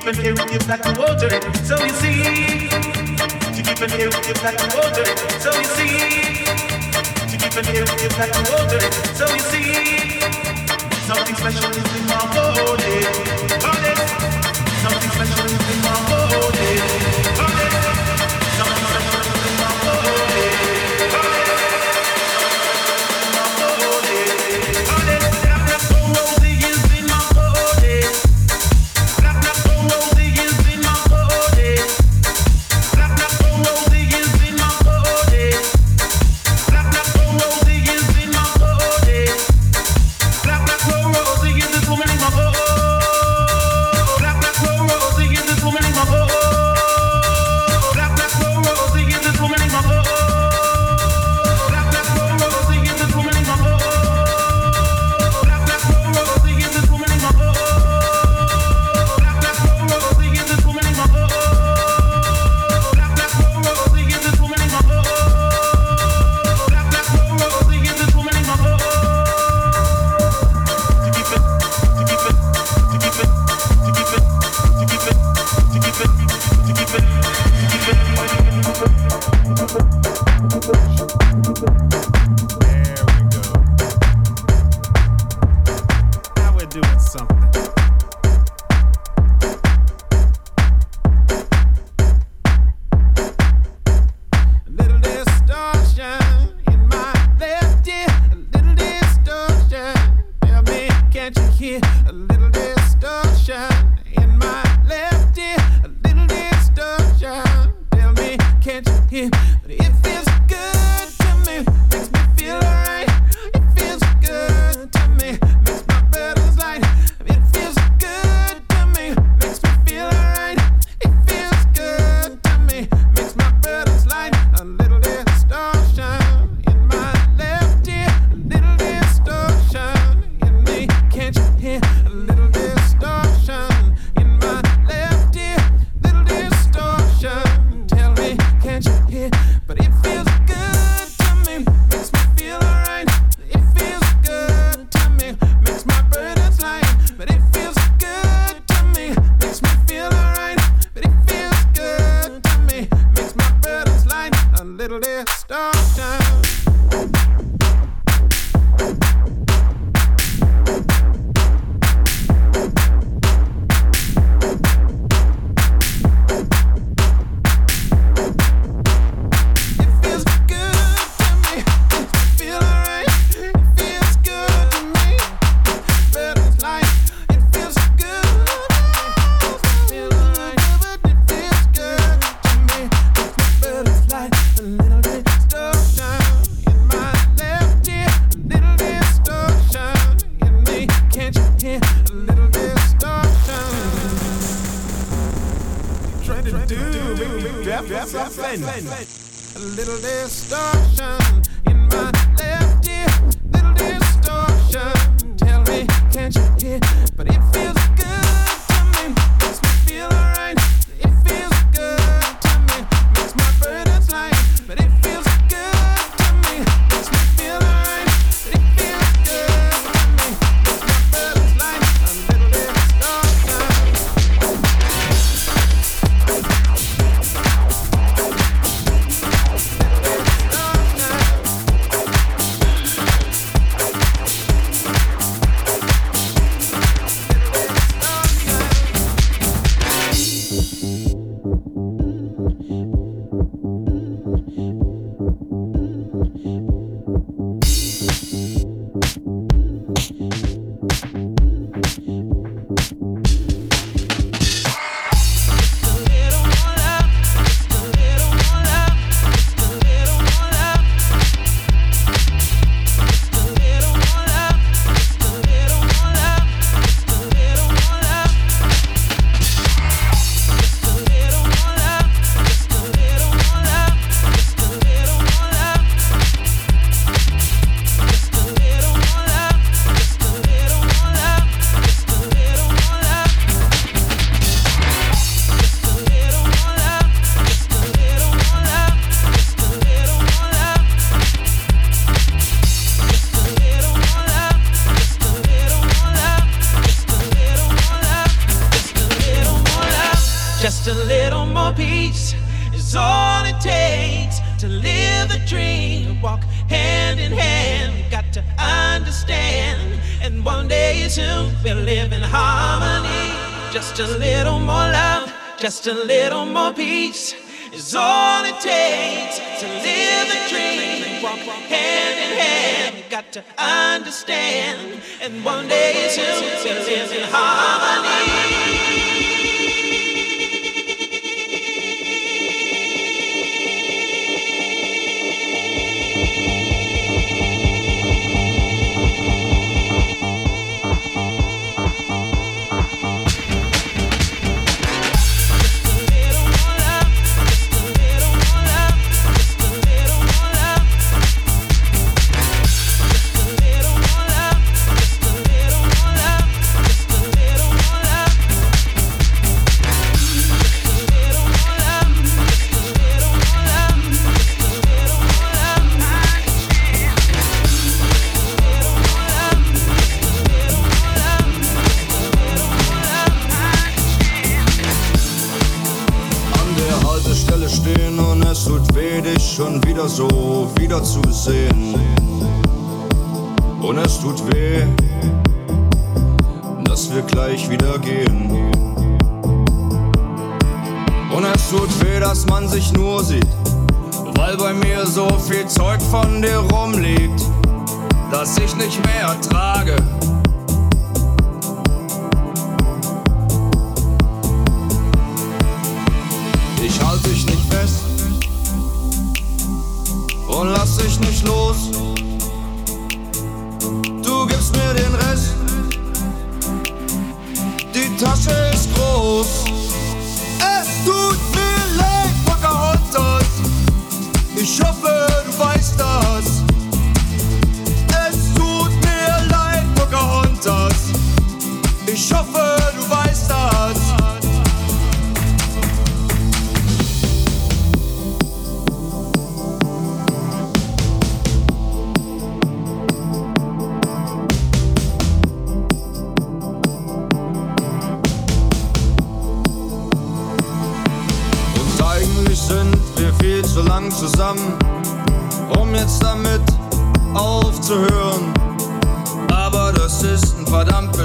keep an air with you like water, so you see. To keep an air with you like water, so you see. To keep an air with you like water, so you see. Something special is in my body. Something special is in my body.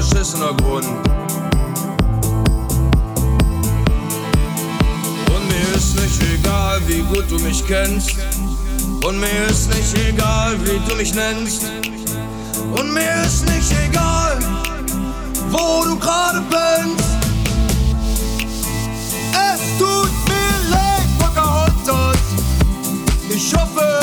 beschissener Grund. Und mir ist nicht egal, wie gut du mich kennst. Und mir ist nicht egal, wie du mich nennst. Und mir ist nicht egal, wo du gerade bist. Es tut mir leid, Pocahontas. Ich hoffe,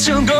친구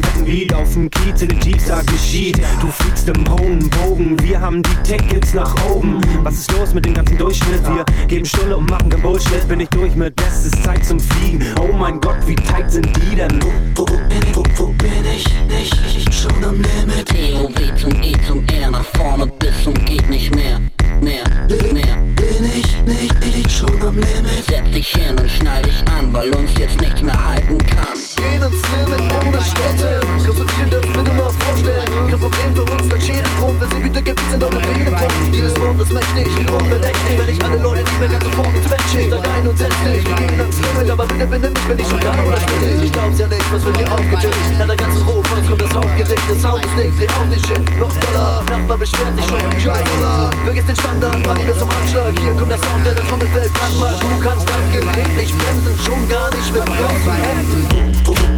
Dem Beat auf dem Kiez in den Jeeps, da geschieht. Du fliegst im hohen Bogen, wir haben die Tickets nach oben. Was ist los mit dem ganzen Durchschnitt? Wir geben Stulle und machen kein Bullshit. Bin ich durch mit bestes Zeit zum Fliegen. Oh mein Gott, wie tight sind die denn? Wo, wo bin ich, wo, wo bin ich? Ich, ich, ich schon am Limit. TOW zum E zum R nach vorne bis zum geht nicht mehr. Mehr, mehr. Bin ich nicht, ich schon am Limit. Setz dich hin und schneid dich an, weil uns jetzt nichts mehr halten kann. Gehen ins Limit ohne Städte. Dir das bitte mal vorstellen? Problem für uns, scheren drum. Wenn sie wieder gibt, sind Wege drum. Jedes Wort ist mächtig, unbedächtig. Wenn ich alle Leute nicht mehr ganz so vorne schick, dann rein und setz dich. Wir gehen ans Limit, aber bitte, bitte nicht, wenn ich schon da oder spiel ich. Ich glaub's ja nicht, was wird hier aufgetischt? Na, der ganze Rot, was kommt das Hauptgericht? Das Sound ist nicht, dreh auf den Shit. Noch Dollar, Nachbar beschwert sich schon. Scheiße, vergiss den Standard, mach ihn zum Anschlag. Hier kommt der Sound, der das Trommelfeld kann macht. Du kannst das Gerät nicht bremsen, schon gar nicht mit großen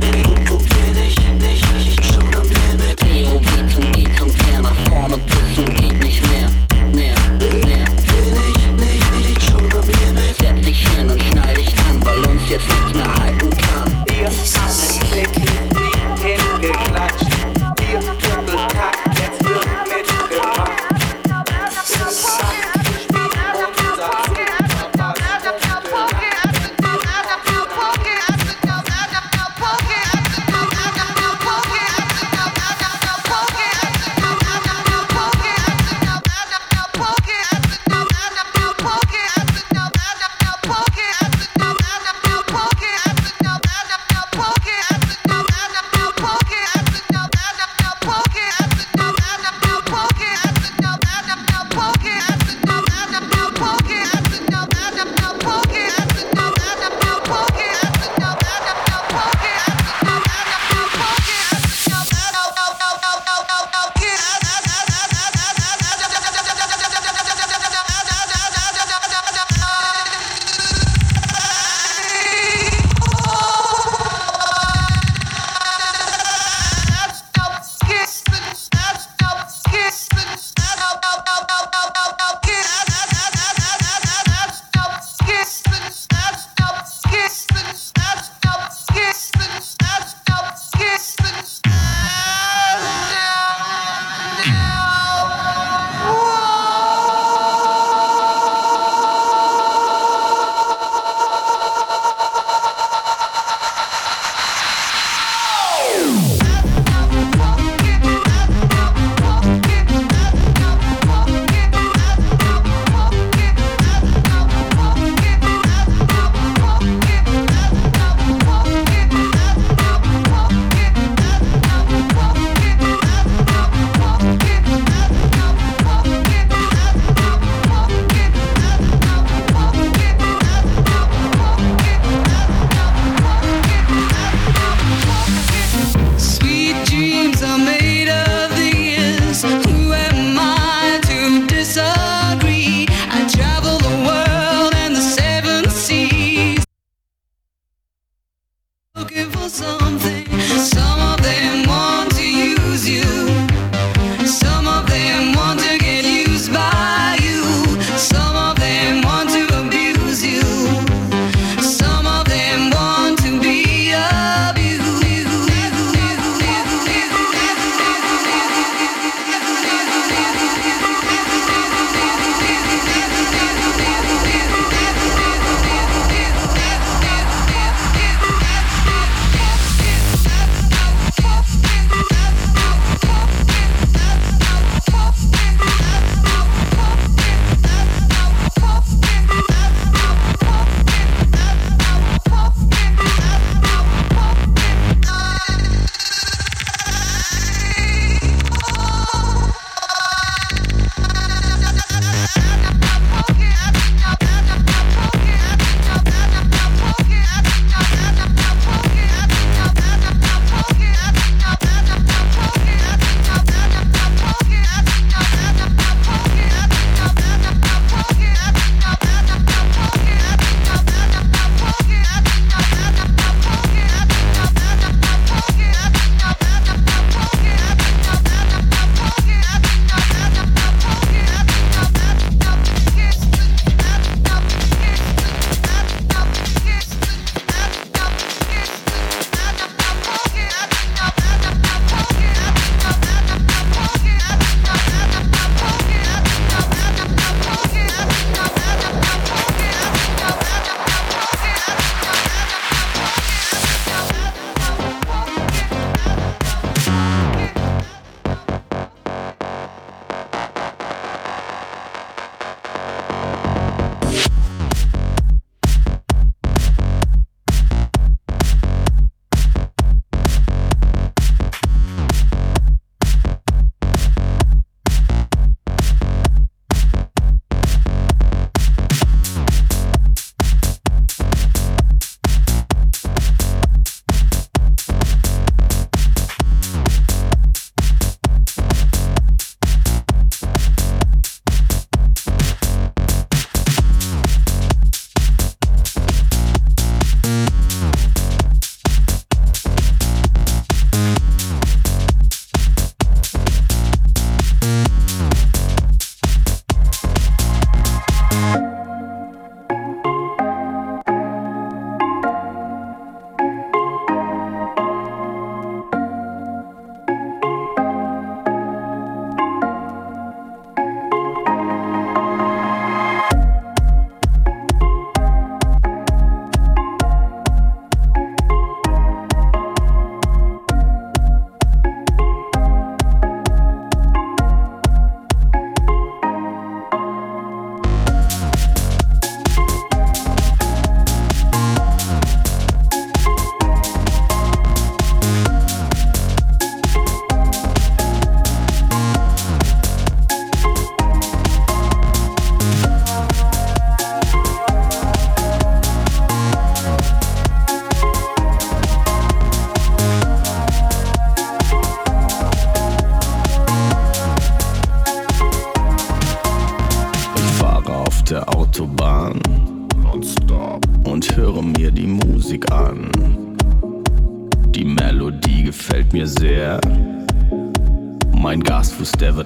jetzt nichts mehr halten kann. Ihr habt den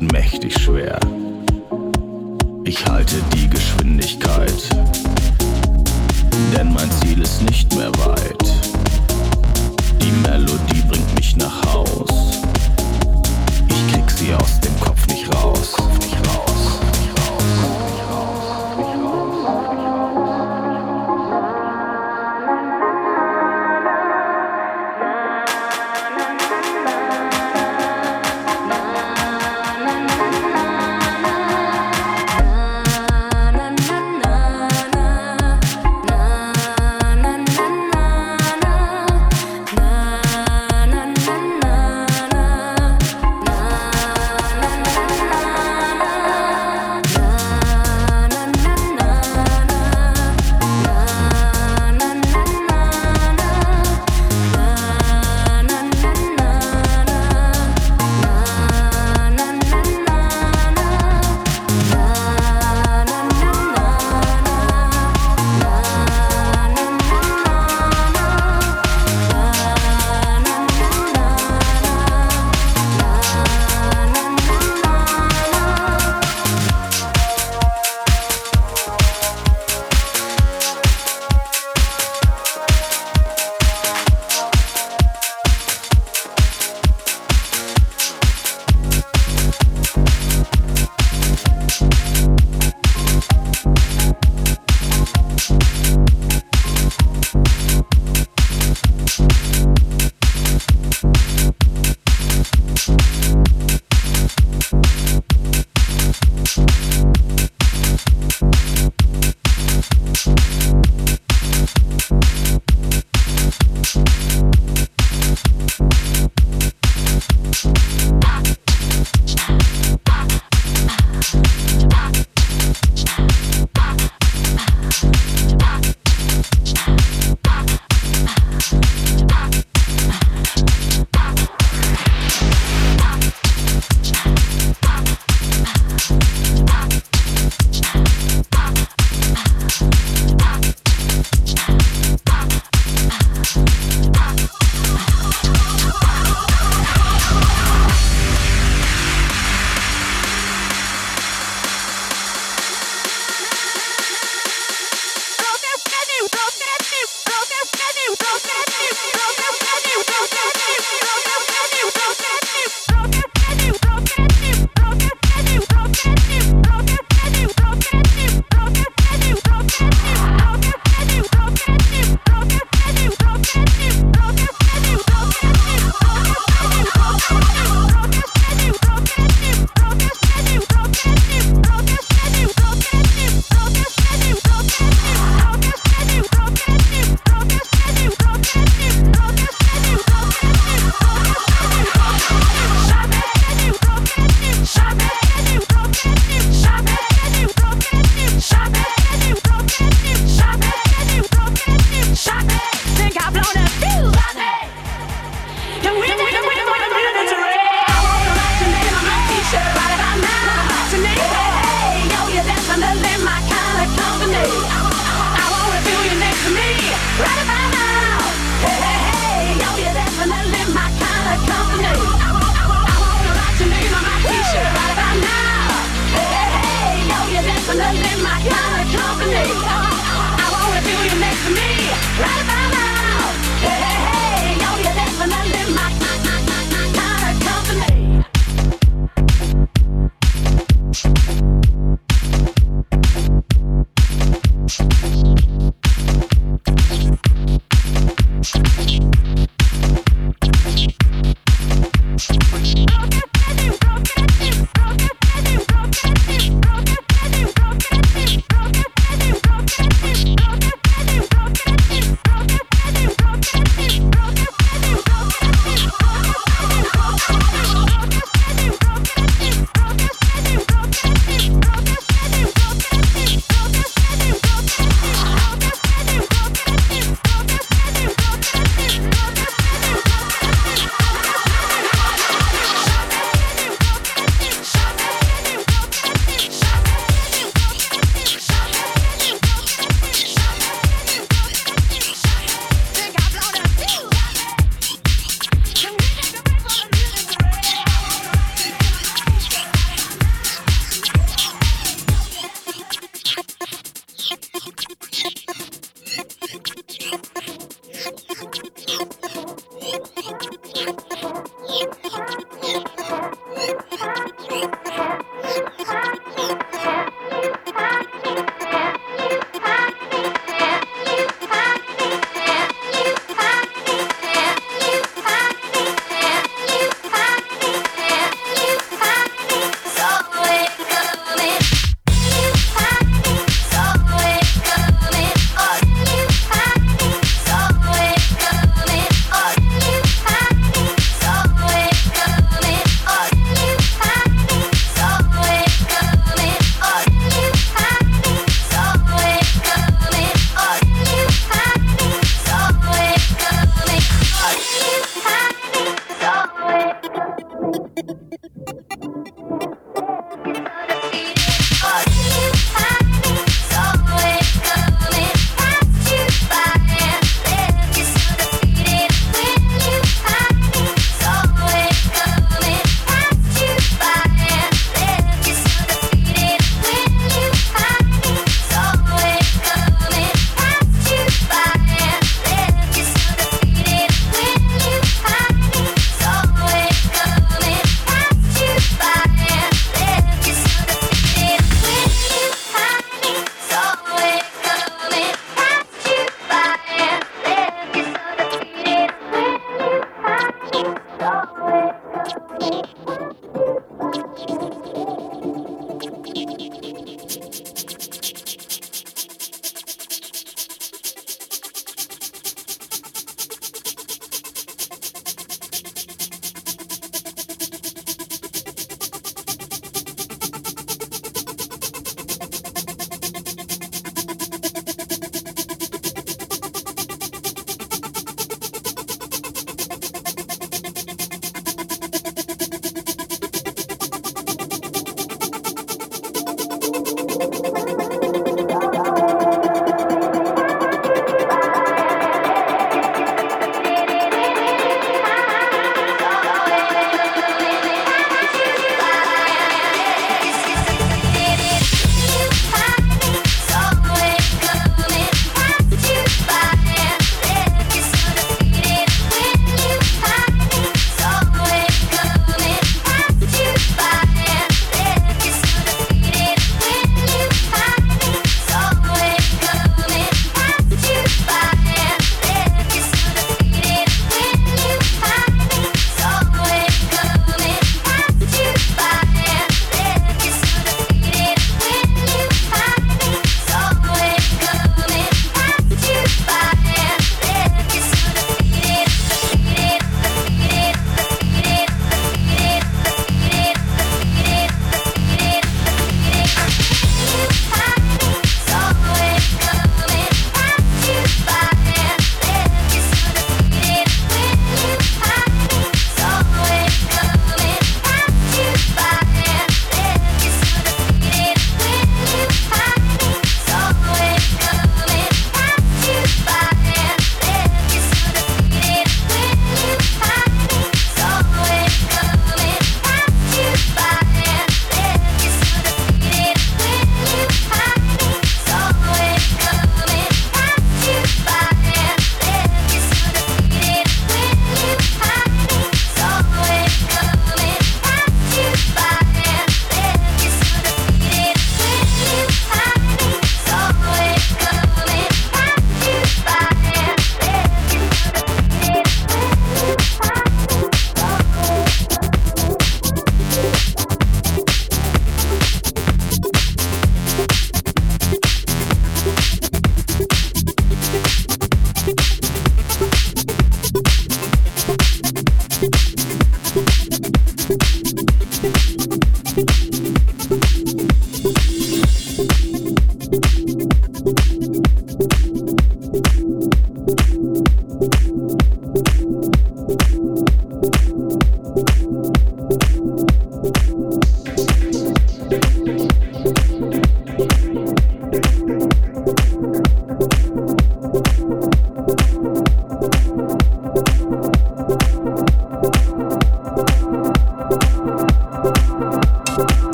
Mächtig schwer. Ich halte die Geschwindigkeit, denn mein Ziel ist nicht mehr weit. Die Melodie bringt mich nach Haus. Ich krieg sie aus dem Kopf nicht raus. Kopf nicht raus.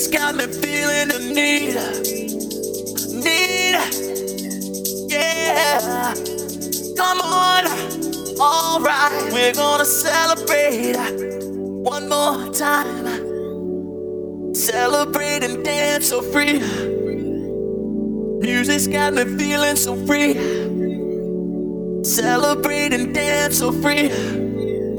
Music's got me feeling the need. Need. Yeah. Come on. Alright, we're gonna celebrate one more time. Celebrate and dance so free. Music's got me feeling so free. Celebrate and dance so free.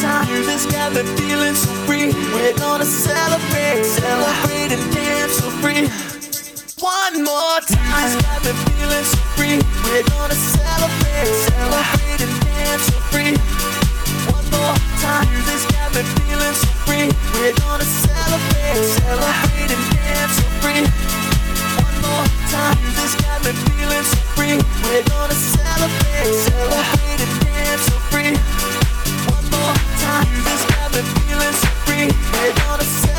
time is gathered, feeling so free. We're gonna celebrate, celebrate and dance so free. One more time is gathered, feeling so free. We're gonna celebrate, celebrate and dance so free. One more time is gathered, feeling so free. We're gonna celebrate, celebrate and dance so free. One more time is gathered, feeling so free. We're gonna celebrate, celebrate and dance so free time. This got me feeling so free. We're gonna.